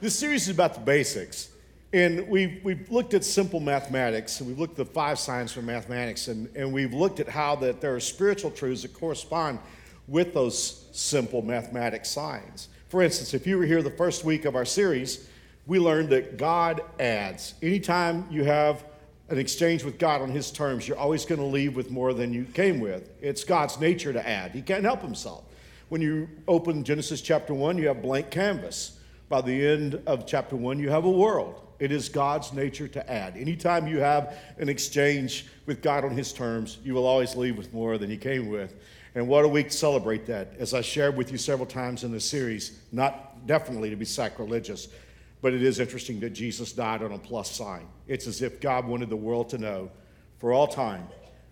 This series is about the basics. And we've, we've looked at simple mathematics, and we've looked at the five signs for mathematics, and, and we've looked at how that there are spiritual truths that correspond with those simple mathematic signs. For instance, if you were here the first week of our series, we learned that God adds. Anytime you have an exchange with God on His terms, you're always going to leave with more than you came with. It's God's nature to add, He can't help Himself. When you open Genesis chapter 1, you have blank canvas. By the end of chapter 1, you have a world. It is God's nature to add. Anytime you have an exchange with God on His terms, you will always leave with more than you came with. And what a week to celebrate that. As I shared with you several times in the series, not definitely to be sacrilegious, but it is interesting that Jesus died on a plus sign. It's as if God wanted the world to know for all time,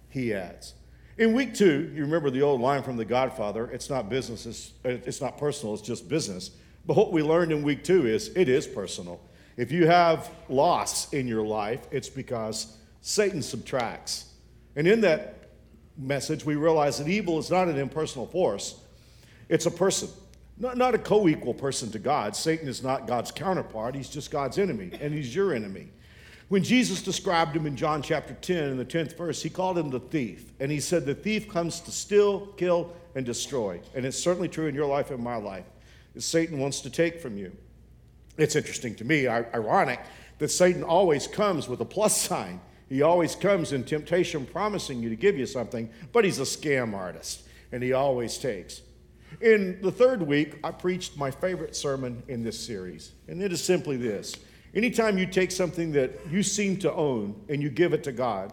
He adds. In week two, you remember the old line from The Godfather it's not business, it's, it's not personal, it's just business. But what we learned in week two is it is personal. If you have loss in your life, it's because Satan subtracts. And in that message, we realize that evil is not an impersonal force, it's a person. Not, not a co equal person to God. Satan is not God's counterpart, he's just God's enemy, and he's your enemy. When Jesus described him in John chapter 10, in the 10th verse, he called him the thief. And he said, The thief comes to steal, kill, and destroy. And it's certainly true in your life and my life. Satan wants to take from you. It's interesting to me, ironic, that Satan always comes with a plus sign. He always comes in temptation promising you to give you something, but he's a scam artist and he always takes. In the third week, I preached my favorite sermon in this series, and it is simply this. Anytime you take something that you seem to own and you give it to God,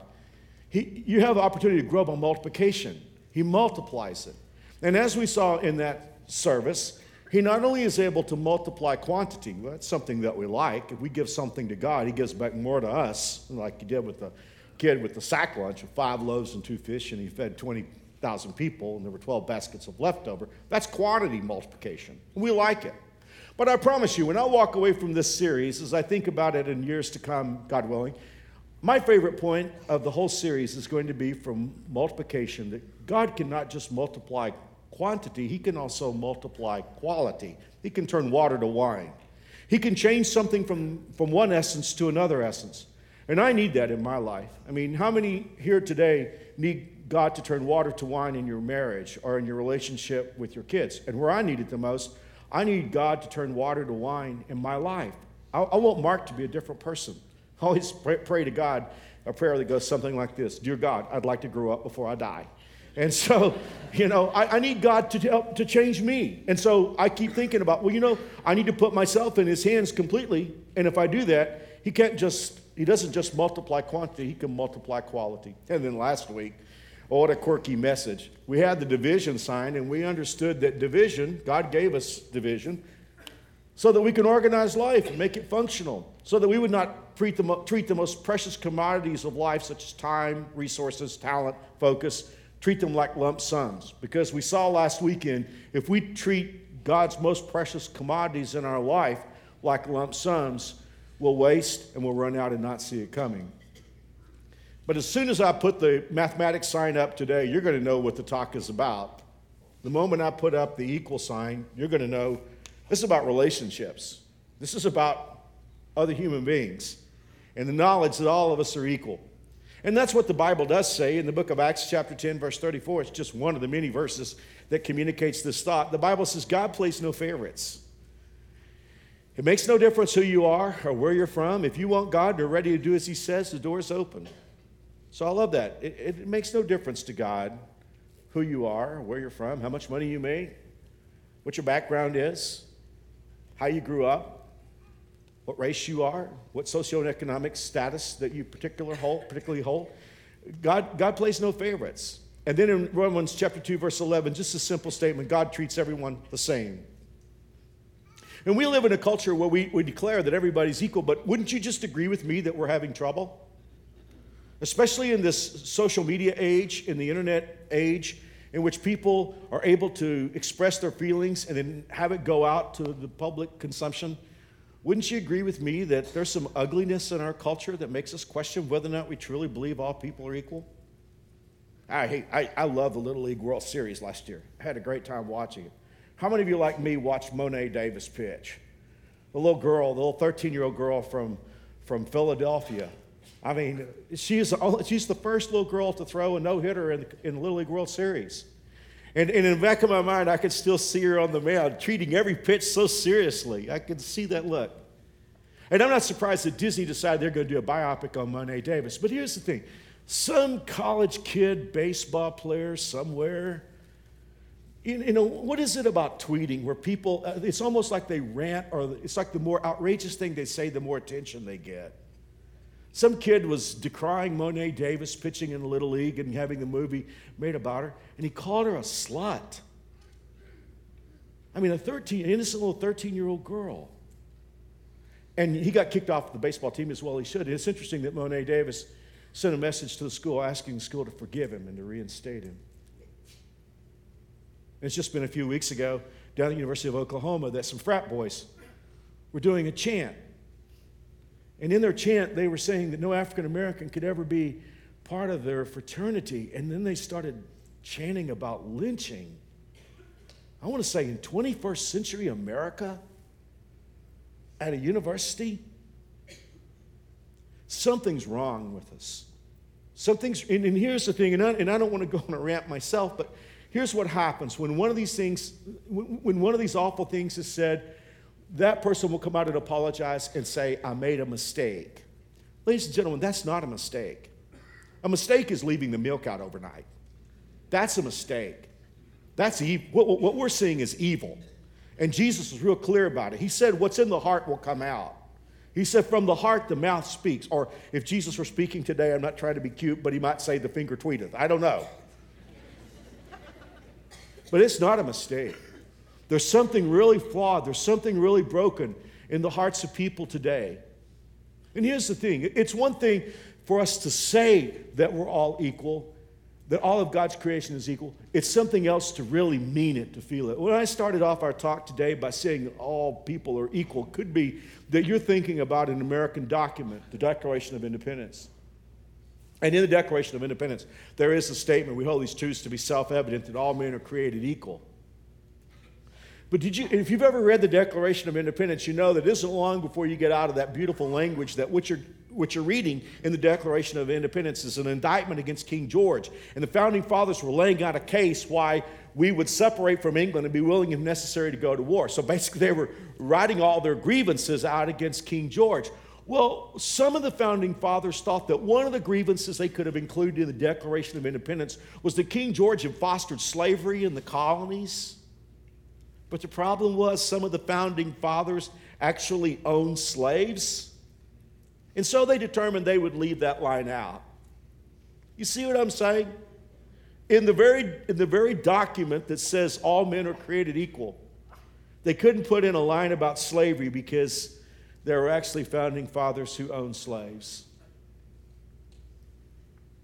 he, you have the opportunity to grow by multiplication. He multiplies it. And as we saw in that service, he not only is able to multiply quantity, well, that's something that we like. If we give something to God, He gives back more to us, like He did with the kid with the sack lunch of five loaves and two fish, and He fed 20,000 people, and there were 12 baskets of leftover. That's quantity multiplication. We like it. But I promise you, when I walk away from this series, as I think about it in years to come, God willing, my favorite point of the whole series is going to be from multiplication that God cannot just multiply quantity, he can also multiply quality. He can turn water to wine. He can change something from, from one essence to another essence. And I need that in my life. I mean, how many here today need God to turn water to wine in your marriage or in your relationship with your kids? And where I need it the most, I need God to turn water to wine in my life. I, I want Mark to be a different person. I always pray, pray to God a prayer that goes something like this Dear God, I'd like to grow up before I die. And so, you know, I, I, need God to help to change me. And so I keep thinking about, well, you know, I need to put myself in his hands completely. And if I do that, he can't just, he doesn't just multiply quantity, he can multiply quality. And then last week, oh, what a quirky message. We had the division sign, and we understood that division, God gave us division, so that we can organize life and make it functional, so that we would not treat the, treat the most precious commodities of life, such as time, resources, talent, focus, treat them like lump sums. Because we saw last weekend, if we treat God's most precious commodities in our life like lump sums, we'll waste and we'll run out and not see it coming. But as soon as I put the mathematics sign up today, you're going to know what the talk is about. The moment I put up the equal sign, you're going to know this is about relationships. This is about other human beings and the knowledge that all of us are equal. And that's what the Bible does say in the book of Acts, chapter 10, verse 34. It's just one of the many verses that communicates this thought. The Bible says God plays no favorites. It makes no difference who you are or where you're from. If you want God and are ready to do as He says, the door is open. So I love that. It, it makes no difference to God who you are, where you're from, how much money you make, what your background is, how you grew up what race you are, what socioeconomic status that you particular hold, particularly hold. God, God plays no favorites. And then in Romans chapter 2, verse 11, just a simple statement God treats everyone the same. And we live in a culture where we, we declare that everybody's equal, but wouldn't you just agree with me that we're having trouble? Especially in this social media age, in the internet age, in which people are able to express their feelings and then have it go out to the public consumption. Wouldn't you agree with me that there's some ugliness in our culture that makes us question whether or not we truly believe all people are equal? I, hate, I, I love the Little League World Series last year. I had a great time watching it. How many of you, like me, watched Mo'ne Davis pitch? the little girl, the little 13 year old girl from, from Philadelphia. I mean, she she's, she's the first little girl to throw a no hitter in, in the Little League World Series. And, and, in the back of my mind, I could still see her on the mound, treating every pitch so seriously. I could see that look. And I'm not surprised that Disney decided they're going to do a biopic on Mo'ne Davis. But here's the thing some college kid baseball player somewhere, you know, what is it about tweeting where people, uh, it's almost like they rant, or it's like the more outrageous thing they say, the more attention they get. Some kid was decrying Mo'ne Davis pitching in the Little League and having the movie made about her, and he called her a slut. I mean, a 13, an innocent little 13 year old girl. And he got kicked off the baseball team as well he should. It's interesting that Mo'ne Davis sent a message to the school asking the school to forgive him and to reinstate him. And it's just been a few weeks ago down at the University of Oklahoma that some frat boys were doing a chant and in their chant, they were saying that no African American could ever be part of their fraternity. And then they started chanting about lynching. I want to say in 21st century America, at a university, something's wrong with us. Something's, and, and here's the thing, and I, and I don't want to go on a rant myself, but here's what happens when one of these things, when one of these awful things is said, that person will come out and apologize and say, I made a mistake. Ladies and gentlemen, that's not a mistake. A mistake is leaving the milk out overnight. That's a mistake. That's evil. What, what we're seeing is evil. And Jesus was real clear about it. He said, What's in the heart will come out. He said, From the heart, the mouth speaks. Or if Jesus were speaking today, I'm not trying to be cute, but he might say, The finger tweeteth. I don't know. but it's not a mistake. There's something really flawed, there's something really broken in the hearts of people today. And here's the thing it's one thing for us to say that we're all equal, that all of God's creation is equal. It's something else to really mean it, to feel it. When I started off our talk today by saying all people are equal, could be that you're thinking about an American document, the Declaration of Independence. And in the Declaration of Independence, there is a statement we hold these truths to be self evident that all men are created equal. But did you, if you've ever read the Declaration of Independence, you know that it isn't long before you get out of that beautiful language that what you're, what you're reading in the Declaration of Independence is an indictment against King George. And the founding fathers were laying out a case why we would separate from England and be willing, if necessary, to go to war. So basically, they were writing all their grievances out against King George. Well, some of the founding fathers thought that one of the grievances they could have included in the Declaration of Independence was that King George had fostered slavery in the colonies. But the problem was some of the founding fathers actually owned slaves. And so they determined they would leave that line out. You see what I'm saying? In the very, in the very document that says all men are created equal, they couldn't put in a line about slavery because there were actually founding fathers who owned slaves.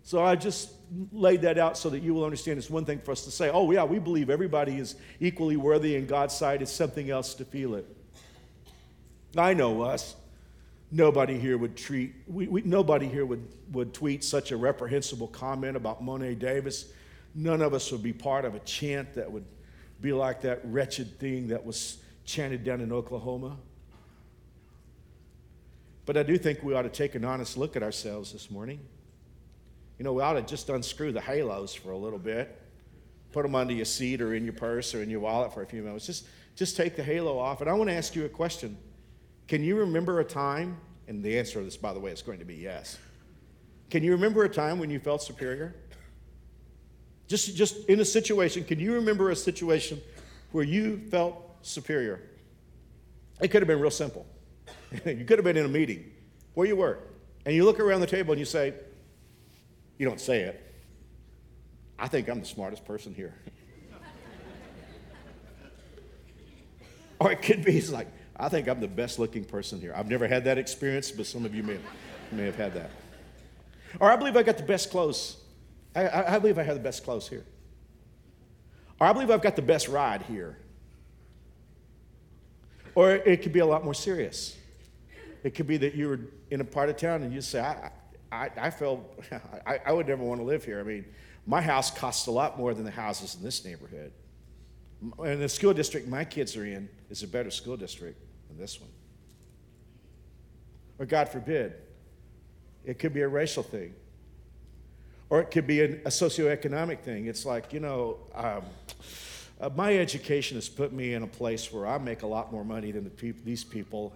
So I just laid that out so that you will understand it's one thing for us to say, oh, yeah, we believe everybody is equally worthy in God's sight. It's something else to feel it. I know us. Nobody here would treat, we, we, nobody here would, would tweet such a reprehensible comment about Mo'ne Davis. None of us would be part of a chant that would be like that wretched thing that was chanted down in Oklahoma. But I do think we ought to take an honest look at ourselves this morning. You know, we ought to just unscrew the halos for a little bit, put them under your seat or in your purse or in your wallet for a few moments. Just, just take the halo off. And I want to ask you a question. Can you remember a time, and the answer to this, by the way, is going to be yes. Can you remember a time when you felt superior? Just, just in a situation, can you remember a situation where you felt superior? It could have been real simple. you could have been in a meeting where you were, and you look around the table and you say, you don't say it. I think I'm the smartest person here. or it could be it's like, I think I'm the best looking person here. I've never had that experience, but some of you may, may have had that. Or I believe I got the best clothes. I, I, I believe I have the best clothes here. Or I believe I've got the best ride here. Or it could be a lot more serious. It could be that you were in a part of town and you say, I, I, I felt I, I would never want to live here. I mean, my house costs a lot more than the houses in this neighborhood. And the school district my kids are in is a better school district than this one. Or, God forbid, it could be a racial thing. Or it could be a socioeconomic thing. It's like, you know, um, uh, my education has put me in a place where I make a lot more money than the these people.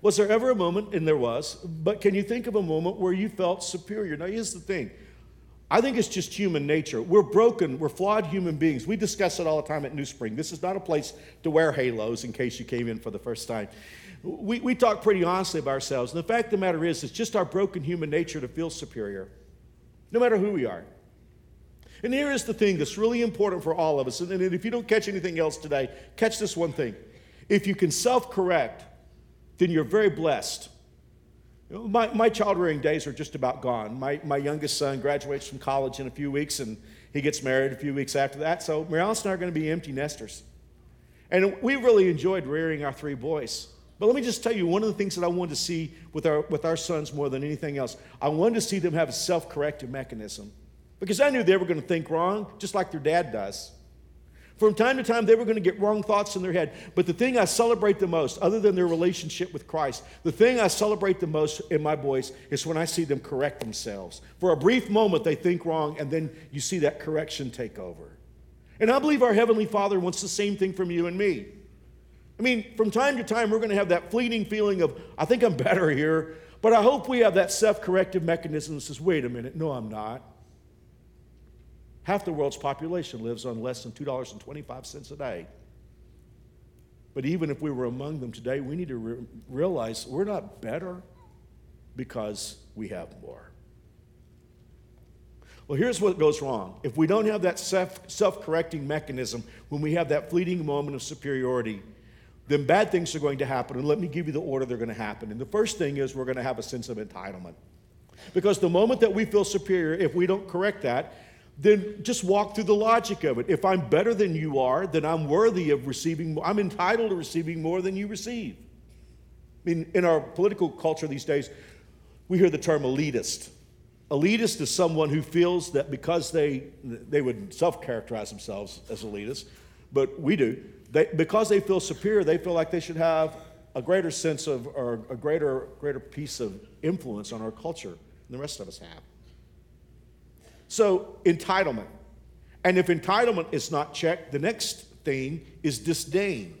Was there ever a moment, and there was, but can you think of a moment where you felt superior? Now, here's the thing I think it's just human nature. We're broken, we're flawed human beings. We discuss it all the time at New Spring. This is not a place to wear halos in case you came in for the first time. We, we talk pretty honestly of ourselves. And the fact of the matter is, it's just our broken human nature to feel superior, no matter who we are. And here is the thing that's really important for all of us. And if you don't catch anything else today, catch this one thing. If you can self correct, then you're very blessed. My, my child rearing days are just about gone. My, my youngest son graduates from college in a few weeks and he gets married a few weeks after that. So Mary and I are going to be empty nesters. And we really enjoyed rearing our three boys. But let me just tell you one of the things that I wanted to see with our, with our sons more than anything else. I wanted to see them have a self corrective mechanism. Because I knew they were going to think wrong, just like their dad does. From time to time, they were going to get wrong thoughts in their head. But the thing I celebrate the most, other than their relationship with Christ, the thing I celebrate the most in my boys is when I see them correct themselves. For a brief moment, they think wrong, and then you see that correction take over. And I believe our Heavenly Father wants the same thing from you and me. I mean, from time to time, we're going to have that fleeting feeling of, I think I'm better here. But I hope we have that self corrective mechanism that says, wait a minute, no, I'm not. Half the world's population lives on less than $2.25 a day. But even if we were among them today, we need to re- realize we're not better because we have more. Well, here's what goes wrong. If we don't have that self correcting mechanism when we have that fleeting moment of superiority, then bad things are going to happen. And let me give you the order they're going to happen. And the first thing is we're going to have a sense of entitlement. Because the moment that we feel superior, if we don't correct that, then just walk through the logic of it. If I'm better than you are, then I'm worthy of receiving. I'm entitled to receiving more than you receive. I mean, in our political culture these days, we hear the term elitist. Elitist is someone who feels that because they, they would self characterize themselves as elitist, but we do, they, because they feel superior, they feel like they should have a greater sense of, or a greater, greater piece of influence on our culture than the rest of us have. So, entitlement. And if entitlement is not checked, the next thing is disdain.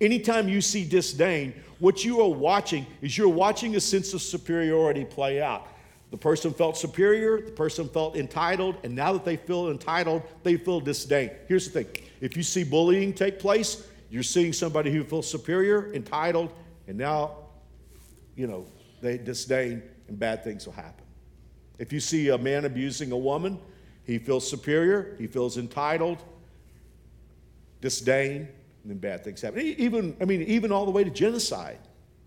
Anytime you see disdain, what you are watching is you're watching a sense of superiority play out. The person felt superior, the person felt entitled, and now that they feel entitled, they feel disdain. Here's the thing if you see bullying take place, you're seeing somebody who feels superior, entitled, and now, you know, they disdain, and bad things will happen. If you see a man abusing a woman, he feels superior, he feels entitled, disdain, and then bad things happen. Even, I mean, even all the way to genocide.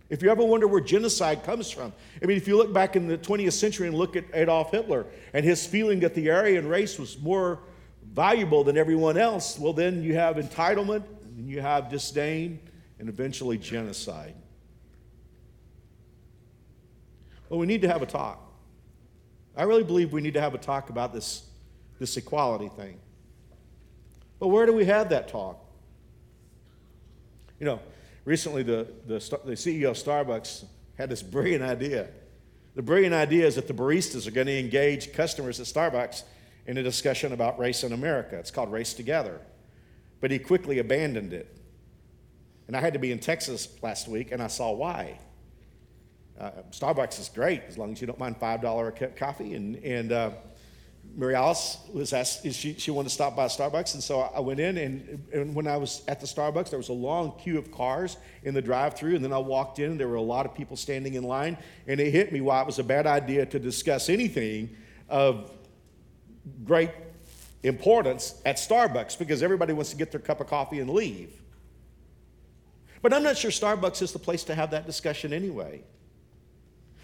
If you ever wonder where genocide comes from, I mean, if you look back in the 20th century and look at Adolf Hitler and his feeling that the Aryan race was more valuable than everyone else, well, then you have entitlement, and you have disdain, and eventually genocide. Well, we need to have a talk. I really believe we need to have a talk about this, this equality thing. But where do we have that talk? You know, recently the, the, the CEO of Starbucks had this brilliant idea. The brilliant idea is that the baristas are going to engage customers at Starbucks in a discussion about race in America. It's called Race Together. But he quickly abandoned it. And I had to be in Texas last week, and I saw why. Uh, Starbucks is great as long as you don't mind $5 a cup coffee. And, and uh, Mary Alice was asked, she, she wanted to stop by Starbucks. And so I went in, and, and when I was at the Starbucks, there was a long queue of cars in the drive through. And then I walked in, and there were a lot of people standing in line. And it hit me why it was a bad idea to discuss anything of great importance at Starbucks because everybody wants to get their cup of coffee and leave. But I'm not sure Starbucks is the place to have that discussion anyway.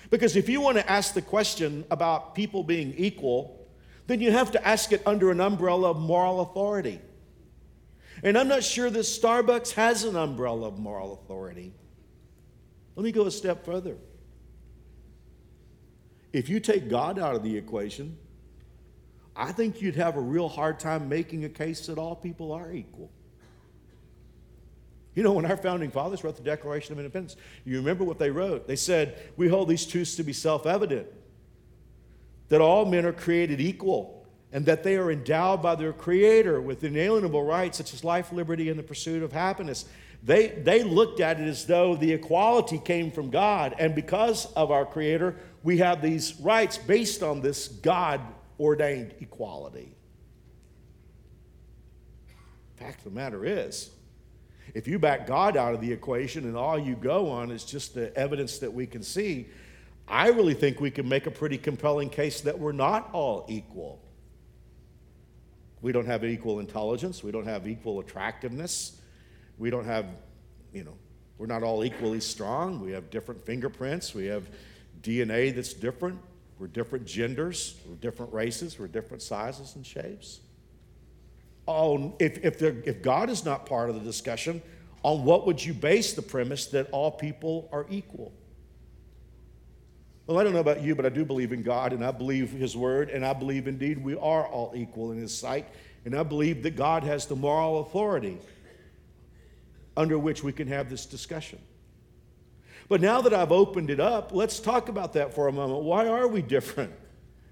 Because if you want to ask the question about people being equal, then you have to ask it under an umbrella of moral authority. And I'm not sure that Starbucks has an umbrella of moral authority. Let me go a step further. If you take God out of the equation, I think you'd have a real hard time making a case that all people are equal. You know, when our founding fathers wrote the Declaration of Independence, you remember what they wrote? They said, We hold these truths to be self evident that all men are created equal and that they are endowed by their Creator with inalienable rights such as life, liberty, and the pursuit of happiness. They, they looked at it as though the equality came from God, and because of our Creator, we have these rights based on this God ordained equality. Fact of the matter is, if you back God out of the equation and all you go on is just the evidence that we can see, I really think we can make a pretty compelling case that we're not all equal. We don't have equal intelligence, we don't have equal attractiveness, we don't have, you know, we're not all equally strong. We have different fingerprints, we have DNA that's different, we're different genders, we're different races, we're different sizes and shapes. Oh, if, if, if God is not part of the discussion, on what would you base the premise that all people are equal? Well, I don't know about you, but I do believe in God and I believe His Word, and I believe indeed we are all equal in His sight, and I believe that God has the moral authority under which we can have this discussion. But now that I've opened it up, let's talk about that for a moment. Why are we different?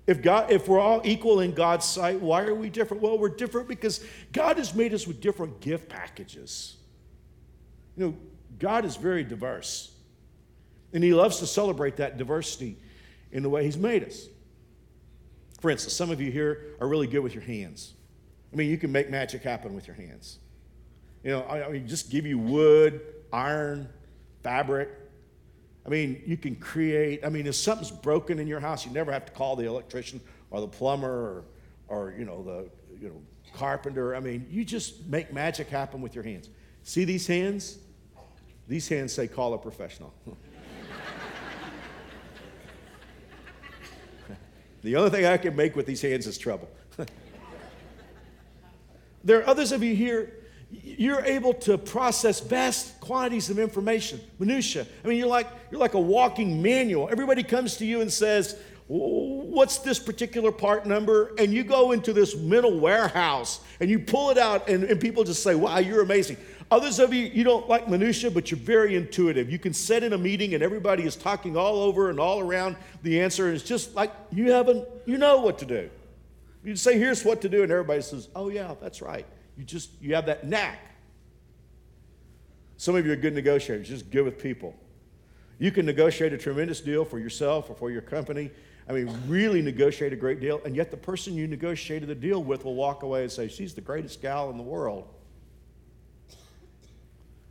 If, God, if we're all equal in God's sight, why are we different? Well, we're different because God has made us with different gift packages. You know, God is very diverse. And He loves to celebrate that diversity in the way He's made us. For instance, some of you here are really good with your hands. I mean, you can make magic happen with your hands. You know, I mean, just give you wood, iron, fabric, I mean, you can create, I mean, if something's broken in your house, you never have to call the electrician or the plumber or, or you know, the you know, carpenter. I mean, you just make magic happen with your hands. See these hands? These hands say call a professional. the only thing I can make with these hands is trouble. there are others of you here you're able to process vast quantities of information, minutia. I mean, you're like you're like a walking manual. Everybody comes to you and says, "What's this particular part number?" And you go into this mental warehouse and you pull it out, and, and people just say, "Wow, you're amazing." Others of you, you don't like minutia, but you're very intuitive. You can sit in a meeting and everybody is talking all over and all around the answer. And it's just like you haven't, you know what to do. You say, "Here's what to do," and everybody says, "Oh yeah, that's right." You just, you have that knack. Some of you are good negotiators, just good with people. You can negotiate a tremendous deal for yourself or for your company. I mean, really negotiate a great deal, and yet the person you negotiated the deal with will walk away and say, She's the greatest gal in the world.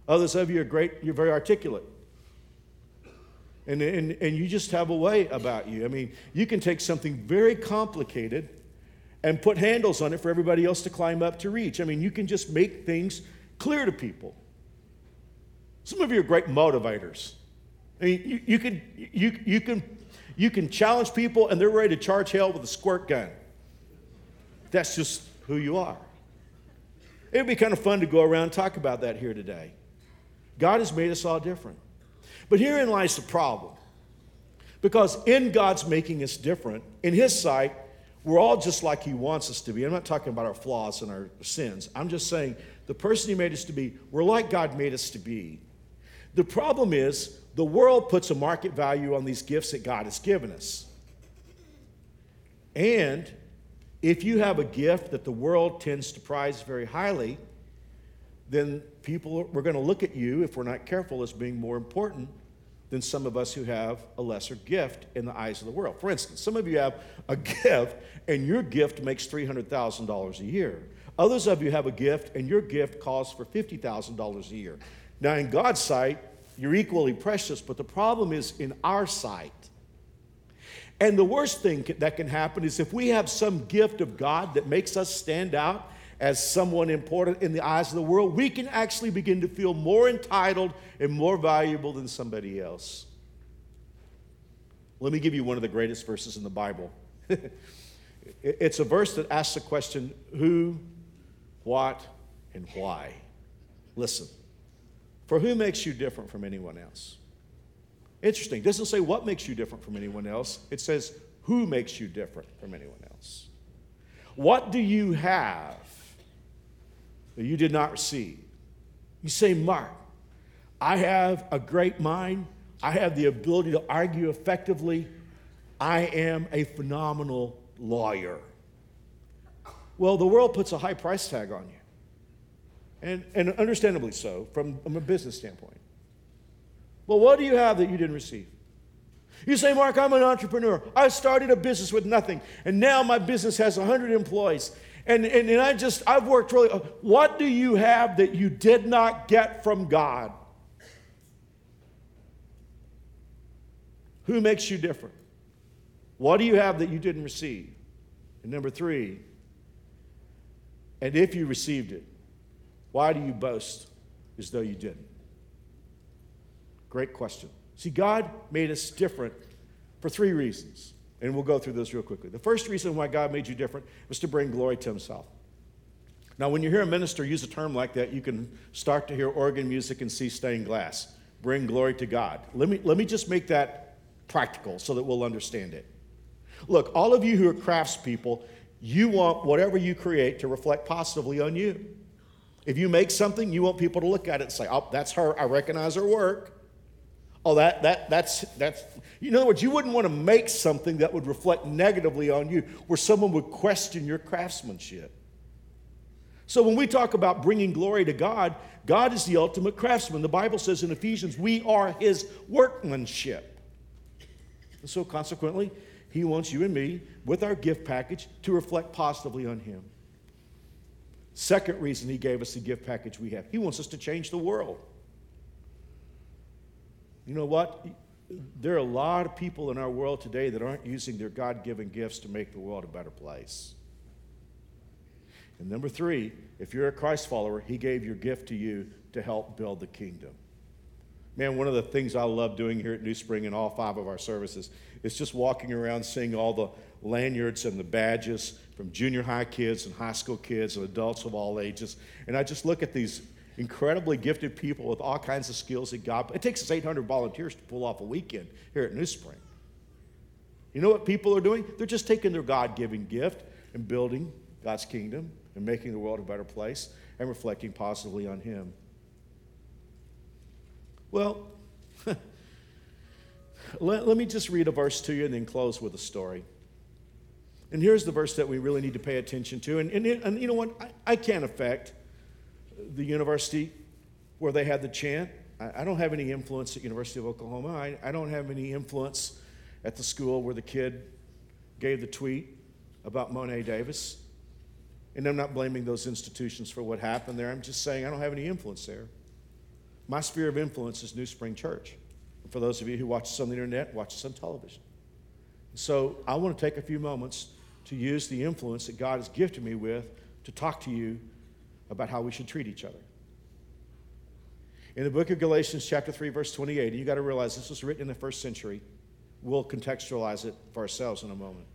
Others of you are great, you're very articulate. And, and, and you just have a way about you. I mean, you can take something very complicated and put handles on it for everybody else to climb up to reach. I mean, you can just make things clear to people. Some of you are great motivators. I mean, you, you, can, you, you, can, you can challenge people and they're ready to charge hell with a squirt gun. That's just who you are. It would be kind of fun to go around and talk about that here today. God has made us all different. But herein lies the problem. Because in God's making us different, in His sight, we're all just like He wants us to be. I'm not talking about our flaws and our sins. I'm just saying the person He made us to be, we're like God made us to be. The problem is the world puts a market value on these gifts that God has given us. And if you have a gift that the world tends to prize very highly, then people, we're going to look at you, if we're not careful, as being more important than some of us who have a lesser gift in the eyes of the world. For instance, some of you have a gift and your gift makes $300,000 a year. Others of you have a gift and your gift costs for $50,000 a year. Now, in God's sight, you're equally precious, but the problem is in our sight. And the worst thing that can happen is if we have some gift of God that makes us stand out as someone important in the eyes of the world, we can actually begin to feel more entitled and more valuable than somebody else. Let me give you one of the greatest verses in the Bible. it's a verse that asks the question who, what, and why. Listen. For who makes you different from anyone else? Interesting. It doesn't say what makes you different from anyone else, it says who makes you different from anyone else. What do you have that you did not receive. You say, Mark, I have a great mind. I have the ability to argue effectively. I am a phenomenal lawyer. Well, the world puts a high price tag on you. And, and understandably so, from, from a business standpoint. Well, what do you have that you didn't receive? You say, Mark, I'm an entrepreneur. I started a business with nothing, and now my business has 100 employees. And, and, and I just, I've worked really. Uh, what do you have that you did not get from God? Who makes you different? What do you have that you didn't receive? And number three, and if you received it, why do you boast as though you didn't? Great question. See, God made us different for three reasons. And we'll go through this real quickly. The first reason why God made you different was to bring glory to Himself. Now, when you hear a minister use a term like that, you can start to hear organ music and see stained glass. Bring glory to God. Let me, let me just make that practical so that we'll understand it. Look, all of you who are craftspeople, you want whatever you create to reflect positively on you. If you make something, you want people to look at it and say, oh, that's her. I recognize her work. Oh, that, that, that's, that's, in other words, you wouldn't want to make something that would reflect negatively on you, where someone would question your craftsmanship. So when we talk about bringing glory to God, God is the ultimate craftsman. The Bible says in Ephesians, we are his workmanship. And so consequently, he wants you and me, with our gift package, to reflect positively on him. Second reason he gave us the gift package we have, he wants us to change the world. You know what? There are a lot of people in our world today that aren't using their God given gifts to make the world a better place. And number three, if you're a Christ follower, He gave your gift to you to help build the kingdom. Man, one of the things I love doing here at New Spring in all five of our services is just walking around seeing all the lanyards and the badges from junior high kids and high school kids and adults of all ages. And I just look at these incredibly gifted people with all kinds of skills that God. It takes us 800 volunteers to pull off a weekend here at New Spring. You know what people are doing? They're just taking their God given gift and building God's kingdom and making the world a better place and reflecting positively on Him. Well, let, let me just read a verse to you and then close with a story. And here's the verse that we really need to pay attention to. And, and, and you know what? I, I can't affect the university where they had the chant. I, I don't have any influence at University of Oklahoma. I, I don't have any influence at the school where the kid gave the tweet about Mo'ne Davis. And I'm not blaming those institutions for what happened there. I'm just saying I don't have any influence there. My sphere of influence is New Spring Church. For those of you who watch us on the internet, watch us on television. So I want to take a few moments to use the influence that God has gifted me with to talk to you about how we should treat each other. In the book of Galatians, chapter 3, verse 28, and you got to realize this was written in the first century. We'll contextualize it for ourselves in a moment.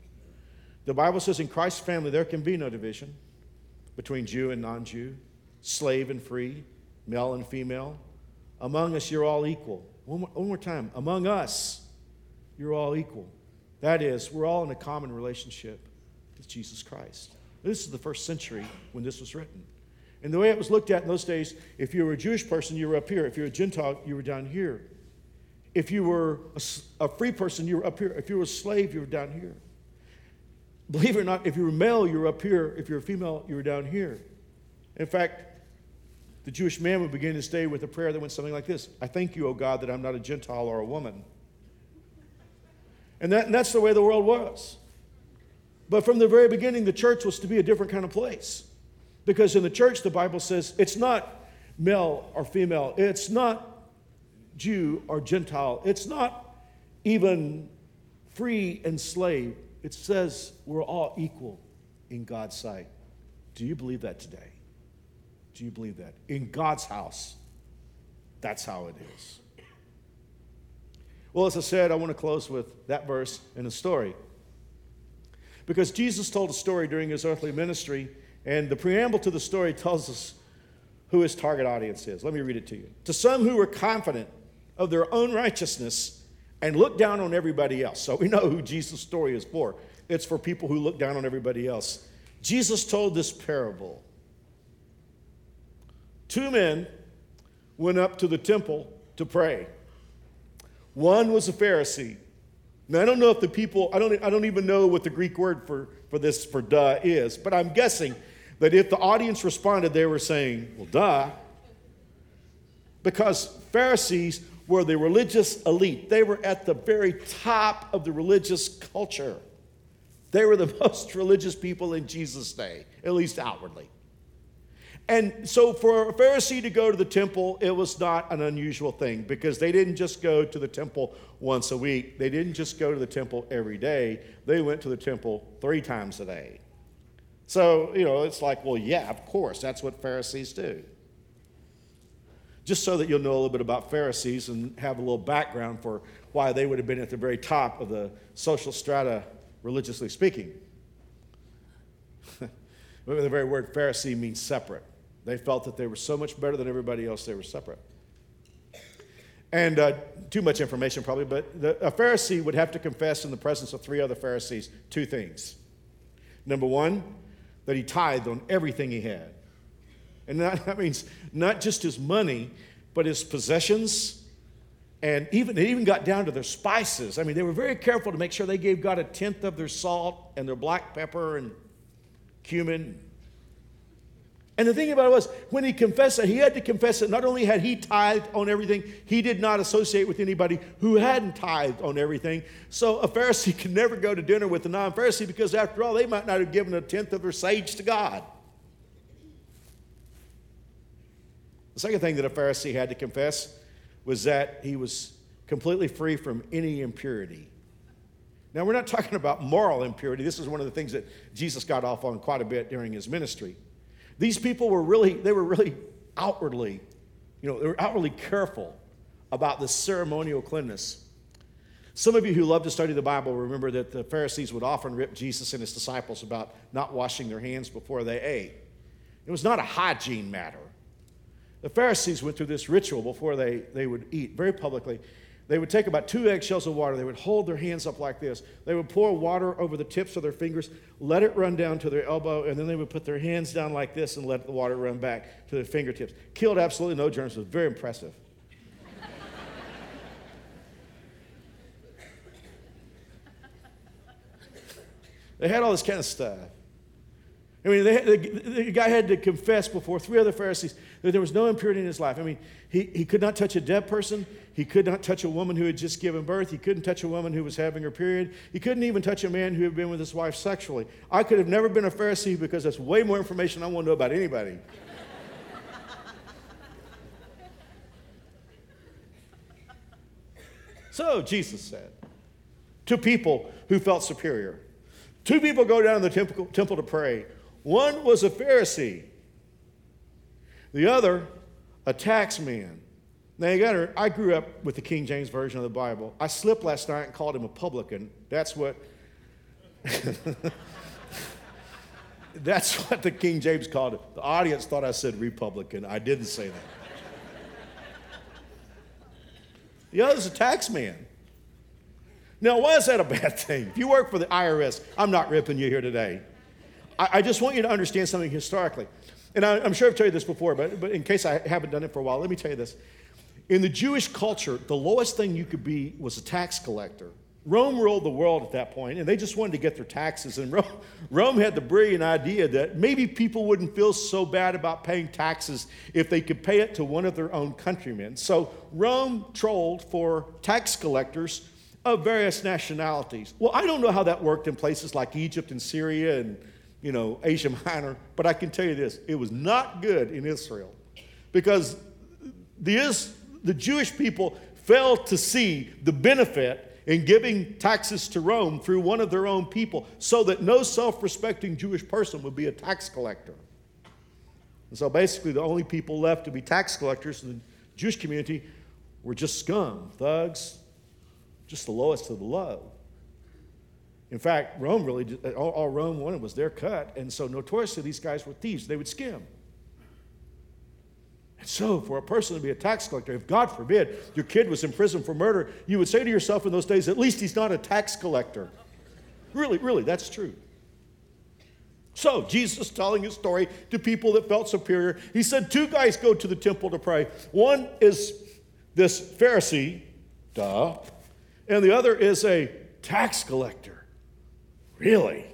The Bible says in Christ's family, there can be no division between Jew and non Jew, slave and free, male and female. Among us, you're all equal. One more, one more time. Among us, you're all equal. That is, we're all in a common relationship with Jesus Christ. This is the first century when this was written. And the way it was looked at in those days, if you were a Jewish person, you were up here. If you were a Gentile, you were down here. If you were a, a free person, you were up here. If you were a slave, you were down here. Believe it or not, if you were male, you were up here. If you were female, you were down here. In fact, the Jewish man would begin his day with a prayer that went something like this I thank you, O God, that I'm not a Gentile or a woman. And, that, and that's the way the world was. But from the very beginning, the church was to be a different kind of place. Because in the church, the Bible says it's not male or female, it's not Jew or Gentile, it's not even free and slave. It says we're all equal in God's sight. Do you believe that today? Do you believe that? In God's house, that's how it is. Well, as I said, I want to close with that verse and a story. Because Jesus told a story during his earthly ministry and the preamble to the story tells us who his target audience is. Let me read it to you. To some who were confident of their own righteousness and look down on everybody else. So we know who Jesus' story is for. It's for people who look down on everybody else. Jesus told this parable. Two men went up to the temple to pray. One was a Pharisee. Now, I don't know if the people, I don't, I don't even know what the Greek word for, for this, for duh, is, but I'm guessing that if the audience responded, they were saying, well, duh. Because Pharisees were the religious elite, they were at the very top of the religious culture. They were the most religious people in Jesus' day, at least outwardly. And so for a Pharisee to go to the temple, it was not an unusual thing because they didn't just go to the temple once a week. They didn't just go to the temple every day. They went to the temple three times a day. So, you know, it's like, well, yeah, of course, that's what Pharisees do. Just so that you'll know a little bit about Pharisees and have a little background for why they would have been at the very top of the social strata, religiously speaking. the very word Pharisee means separate. They felt that they were so much better than everybody else, they were separate. And uh, too much information, probably, but the, a Pharisee would have to confess in the presence of three other Pharisees two things. Number one, that he tithed on everything he had. And that, that means not just his money, but his possessions. And even, it even got down to their spices. I mean, they were very careful to make sure they gave God a tenth of their salt and their black pepper and cumin and the thing about it was, when he confessed that, he had to confess that not only had he tithed on everything, he did not associate with anybody who hadn't tithed on everything. So a Pharisee could never go to dinner with a non Pharisee because, after all, they might not have given a tenth of their sage to God. The second thing that a Pharisee had to confess was that he was completely free from any impurity. Now, we're not talking about moral impurity. This is one of the things that Jesus got off on quite a bit during his ministry. These people were really, they were really outwardly, you know, they were outwardly careful about the ceremonial cleanness. Some of you who love to study the Bible remember that the Pharisees would often rip Jesus and his disciples about not washing their hands before they ate. It was not a hygiene matter. The Pharisees went through this ritual before they, they would eat very publicly. They would take about two eggshells of water. They would hold their hands up like this. They would pour water over the tips of their fingers, let it run down to their elbow, and then they would put their hands down like this and let the water run back to their fingertips. Killed absolutely no germs. It was very impressive. they had all this kind of stuff. I mean, they, the, the guy had to confess before three other Pharisees that there was no impurity in his life. I mean, he, he could not touch a dead person. He could not touch a woman who had just given birth. He couldn't touch a woman who was having her period. He couldn't even touch a man who had been with his wife sexually. I could have never been a Pharisee because that's way more information I want to know about anybody. so Jesus said to people who felt superior, two people go down to the temple, temple to pray. One was a Pharisee. The other a tax man. Now you got to, I grew up with the King James Version of the Bible. I slipped last night and called him a publican. That's what. That's what the King James called it. The audience thought I said Republican. I didn't say that. the other's a tax man. Now, why is that a bad thing? If you work for the IRS, I'm not ripping you here today. I, I just want you to understand something historically. And I, am sure I've told you this before, but, but in case I haven't done it for a while, let me tell you this. In the Jewish culture, the lowest thing you could be was a tax collector. Rome ruled the world at that point, and they just wanted to get their taxes. And Rome, Rome, had the brilliant idea that maybe people wouldn't feel so bad about paying taxes if they could pay it to one of their own countrymen. So Rome trolled for tax collectors of various nationalities. Well, I don't know how that worked in places like Egypt and Syria and you know, Asia Minor. But I can tell you this it was not good in Israel because the, the Jewish people failed to see the benefit in giving taxes to Rome through one of their own people so that no self respecting Jewish person would be a tax collector. And so basically, the only people left to be tax collectors in the Jewish community were just scum, thugs, just the lowest of the low. In fact, Rome really, all, all Rome wanted was their cut. And so notoriously, these guys were thieves. They would skim. And so, for a person to be a tax collector, if God forbid your kid was in prison for murder, you would say to yourself in those days, at least he's not a tax collector. Really, really, that's true. So, Jesus telling his story to people that felt superior. He said, Two guys go to the temple to pray. One is this Pharisee, duh, and the other is a tax collector. Really?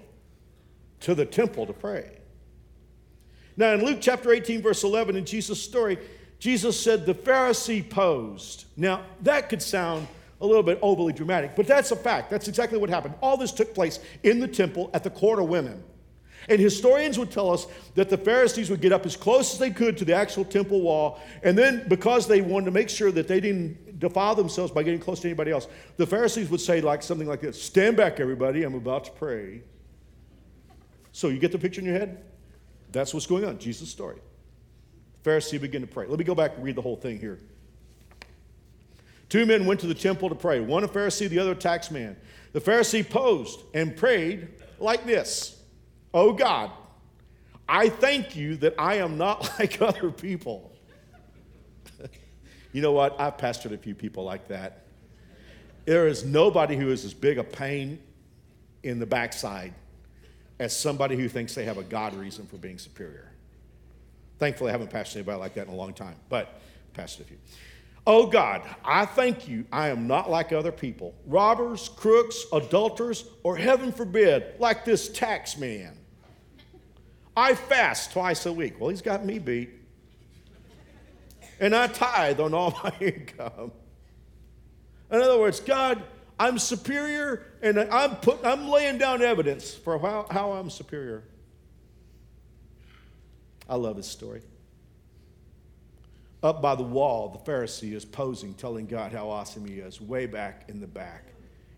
To the temple to pray. Now, in Luke chapter 18, verse 11, in Jesus' story, Jesus said the Pharisee posed. Now, that could sound a little bit overly dramatic, but that's a fact. That's exactly what happened. All this took place in the temple at the court of women. And historians would tell us that the Pharisees would get up as close as they could to the actual temple wall, and then because they wanted to make sure that they didn't defile themselves by getting close to anybody else, the Pharisees would say like something like this: "Stand back, everybody! I'm about to pray." So you get the picture in your head? That's what's going on. Jesus' story. Pharisee begin to pray. Let me go back and read the whole thing here. Two men went to the temple to pray, one a Pharisee, the other a tax man. The Pharisee posed and prayed like this Oh God, I thank you that I am not like other people. You know what? I've pastored a few people like that. There is nobody who is as big a pain in the backside as somebody who thinks they have a God reason for being superior. Thankfully, I haven't pastored anybody like that in a long time, but pastored a few. Oh God, I thank you. I am not like other people robbers, crooks, adulterers, or heaven forbid, like this tax man. I fast twice a week. Well, he's got me beat. And I tithe on all my income. In other words, God, I'm superior and I'm, put, I'm laying down evidence for how, how I'm superior. I love his story. Up by the wall, the Pharisee is posing, telling God how awesome he is, way back in the back,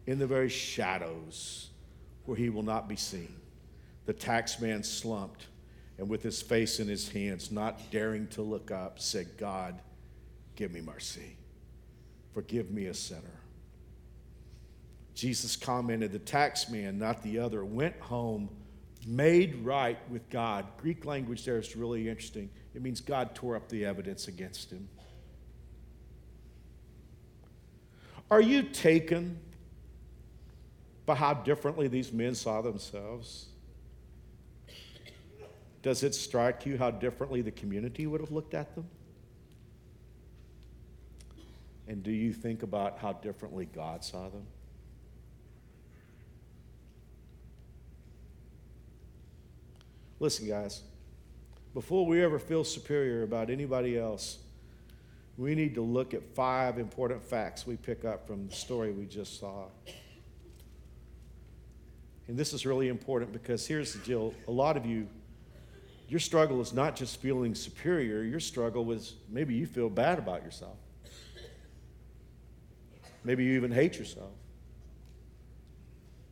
in the very shadows where he will not be seen. The tax man slumped and, with his face in his hands, not daring to look up, said, God, give me mercy. Forgive me a sinner. Jesus commented, The tax man, not the other, went home made right with God. Greek language there is really interesting. It means God tore up the evidence against him. Are you taken by how differently these men saw themselves? Does it strike you how differently the community would have looked at them? And do you think about how differently God saw them? Listen, guys, before we ever feel superior about anybody else, we need to look at five important facts we pick up from the story we just saw. And this is really important because here's the deal a lot of you your struggle is not just feeling superior, your struggle is maybe you feel bad about yourself. Maybe you even hate yourself.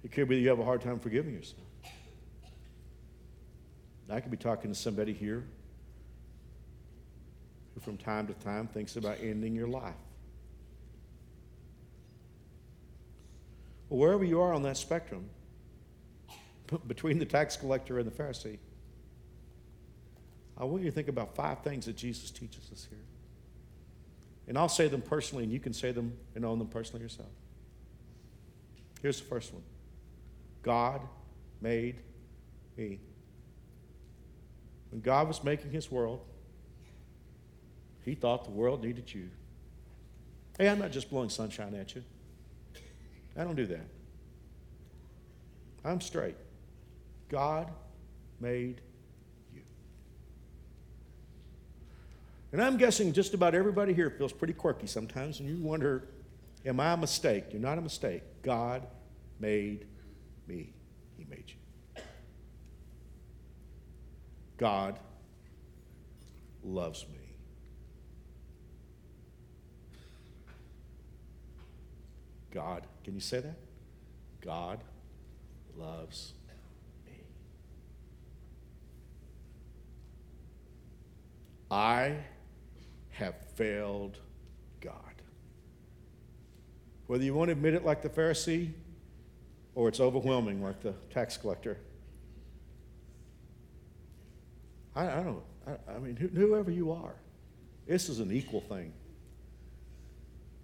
It could be that you have a hard time forgiving yourself. I could be talking to somebody here who, from time to time, thinks about ending your life. Well, wherever you are on that spectrum, between the tax collector and the Pharisee, I want you to think about five things that Jesus teaches us here. And I'll say them personally, and you can say them and own them personally yourself. Here's the first one God made me. When God was making his world, he thought the world needed you. Hey, I'm not just blowing sunshine at you. I don't do that. I'm straight. God made And I'm guessing just about everybody here feels pretty quirky sometimes, and you wonder, am I a mistake? You're not a mistake. God made me, He made you. God loves me. God, can you say that? God loves me. I have failed God. Whether you want to admit it like the Pharisee or it's overwhelming like the tax collector. I, I don't I, I mean, whoever you are, this is an equal thing.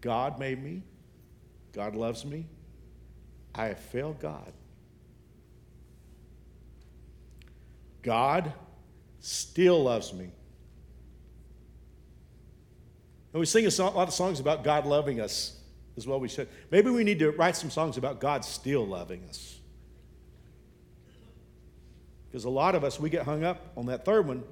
God made me, God loves me. I have failed God. God still loves me. And we sing a, lot of songs about God loving us as well. We should. Maybe we need to write some songs about God still loving us. Because a lot of us, we get hung up on that third one.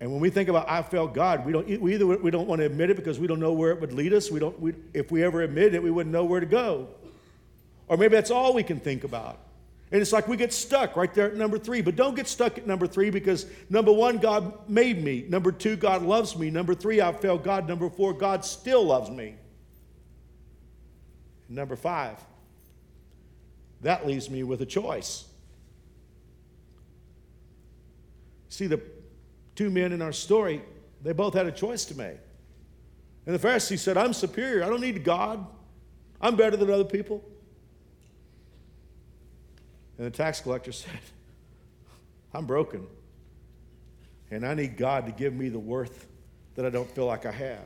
And when we think about I felt God, we don't we either we don't want to admit it because we don't know where it would lead us. We don't we, if we ever admit it, we wouldn't know where to go. Or maybe that's all we can think about. And it's like we get stuck right there at number three. But don't get stuck at number three because number one, God made me. Number two, God loves me. Number three, I failed God. Number four, God still loves me. Number five, that leaves me with a choice. See, the two men in our story, they both had a choice to make. And the Pharisee said, I'm superior. I don't need God. I'm better than other people. And the tax collector said, I'm broken. And I need God to give me the worth that I don't feel like I have.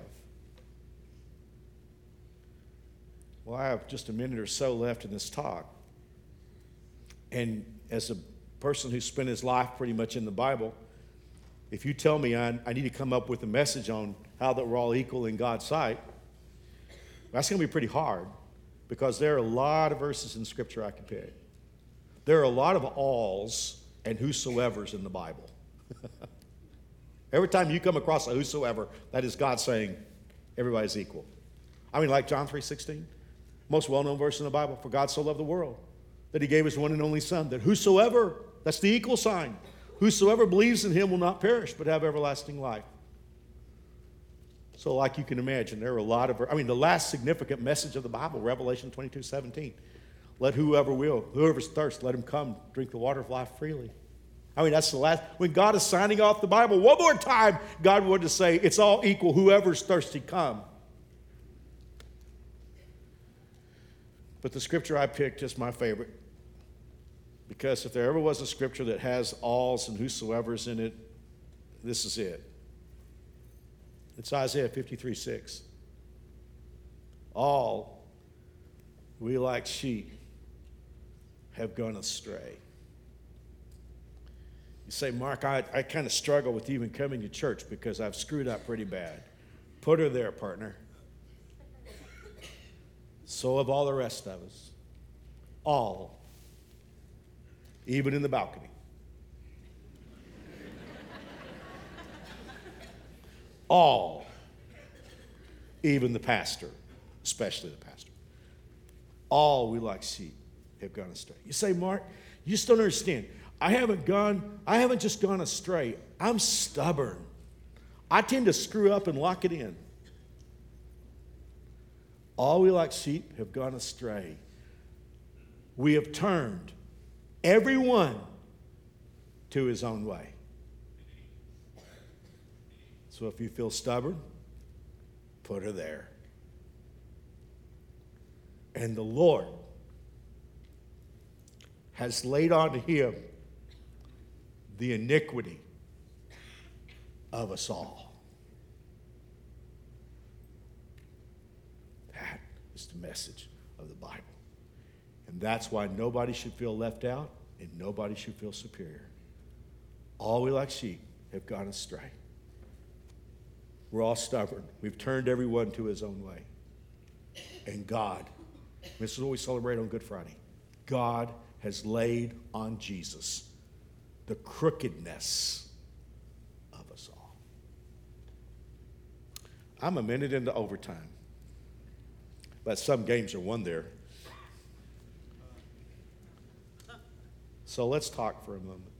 Well, I have just a minute or so left in this talk. And as a person who spent his life pretty much in the Bible, if you tell me I, I need to come up with a message on how that we're all equal in God's sight, that's going to be pretty hard because there are a lot of verses in Scripture I can pick. There are a lot of alls and whosoever's in the Bible. Every time you come across a whosoever, that is God saying everybody's equal. I mean, like John 3.16, most well-known verse in the Bible, for God so loved the world that he gave his one and only son, that whosoever, that's the equal sign, whosoever believes in him will not perish, but have everlasting life. So, like you can imagine, there are a lot of, I mean, the last significant message of the Bible, Revelation 22 17. Let whoever will, whoever's thirst, let him come drink the water of life freely. I mean, that's the last, when God is signing off the Bible, one more time, God wanted to say, it's all equal, whoever's thirsty, come. But the scripture I picked is my favorite. Because if there ever was a scripture that has alls and whosoever's in it, this is it. It's Isaiah 53 6. All we like sheep have gone astray. You say, Mark, I, I kind of struggle with even coming to church because I've screwed up pretty bad. Put her there, partner. So have all the rest of us. All even in the balcony. All, even the pastor, especially the pastor, all we like sheep have gone astray. You say, Mark, you just don't understand. I haven't gone, I haven't just gone astray. I'm stubborn. I tend to screw up and lock it in. All we like sheep have gone astray. We have turned everyone to his own way. So if you feel stubborn, put her there. And the Lord has laid on him the iniquity of us all. That is the message of the Bible. And that's why nobody should feel left out and nobody should feel superior. All we like sheep have gone astray. We're all stubborn. We've turned everyone to his own way. And God, this is what we celebrate on Good Friday. God has laid on Jesus the crookedness of us all. I'm a minute into overtime, but some games are won there. So let's talk for a moment.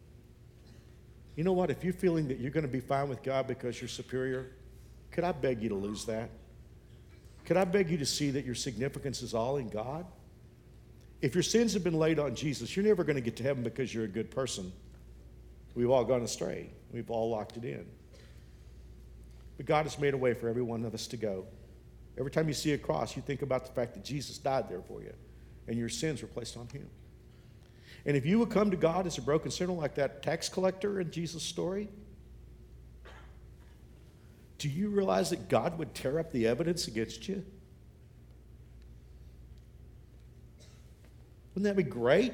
You know what? If you're feeling that you're going to be fine with God because you're superior, could I beg you to lose that? Could I beg you to see that your significance is all in God? If your sins have been laid on Jesus, you're never going to get to heaven because you're a good person. We've all gone astray, we've all locked it in. But God has made a way for every one of us to go. Every time you see a cross, you think about the fact that Jesus died there for you, and your sins were placed on Him. And if you would come to God as a broken sinner like that tax collector in Jesus' story, do you realize that God would tear up the evidence against you? Wouldn't that be great?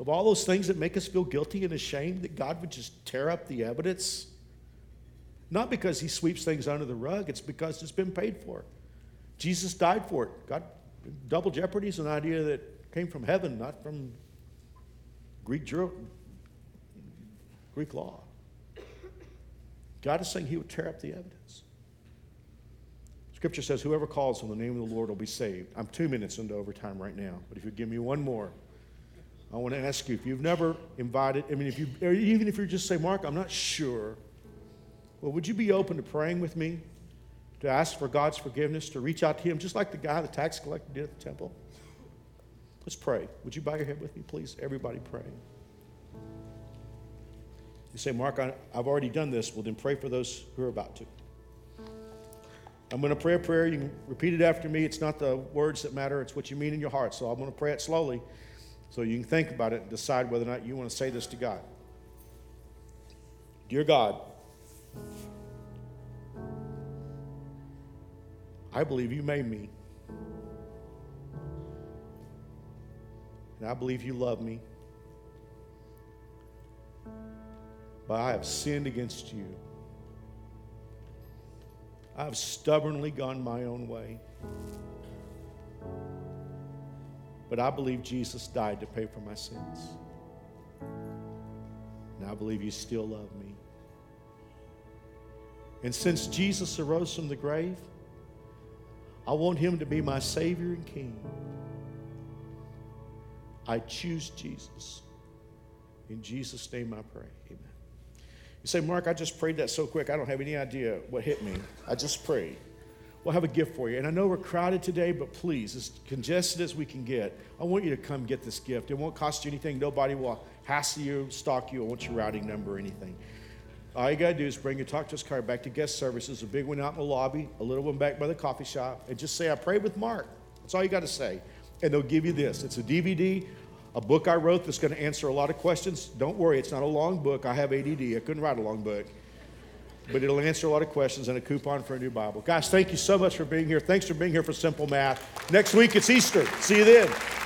Of all those things that make us feel guilty and ashamed, that God would just tear up the evidence Not because he sweeps things under the rug, it's because it's been paid for. Jesus died for it. God, double jeopardy is an idea that came from heaven, not from Greek, Greek law. God is saying he would tear up the evidence. Scripture says, whoever calls on the name of the Lord will be saved. I'm two minutes into overtime right now, but if you give me one more, I want to ask you if you've never invited, I mean, if you, even if you just say, Mark, I'm not sure, well, would you be open to praying with me, to ask for God's forgiveness, to reach out to Him, just like the guy, the tax collector, did at the temple? Let's pray. Would you bow your head with me, please? Everybody pray. You say, Mark, I, have already done this. Well, then pray for those who are about to. I'm going to pray a prayer. You can repeat it after me. It's not the words that matter, it's what you mean in your heart. So I'm going to pray it slowly so you can think about it and decide whether or not you want to say this to God. Dear God, I believe you made me. And I believe you love me. But I have sinned against you. I have stubbornly gone my own way. But I believe Jesus died to pay for my sins. And I believe you still love me. And since Jesus arose from the grave, I want him to be my Savior and King. I choose Jesus. In Jesus' name I pray. Amen. You say, Mark, I just prayed that so quick, I don't have any idea what hit me. I just prayed. We'll have a gift for you. And I know we're crowded today, but please, as congested as we can get, I want you to come get this gift. It won't cost you anything. Nobody will hassle you, stalk you, or want your routing number or anything. All you got to do is bring your talk to us card back to guest services, a big one out in the lobby, a little one back by the coffee shop, and just say, I prayed with Mark. That's all you got to say. And they'll give you this. It's a DVD, a book I wrote that's going to answer a lot of questions. Don't worry, it's not a long book. I have ADD. I couldn't write a long book. But it'll answer a lot of questions and a coupon for a new Bible. Guys, thank you so much for being here. Thanks for being here for Simple Math. Next week, it's Easter. See you then.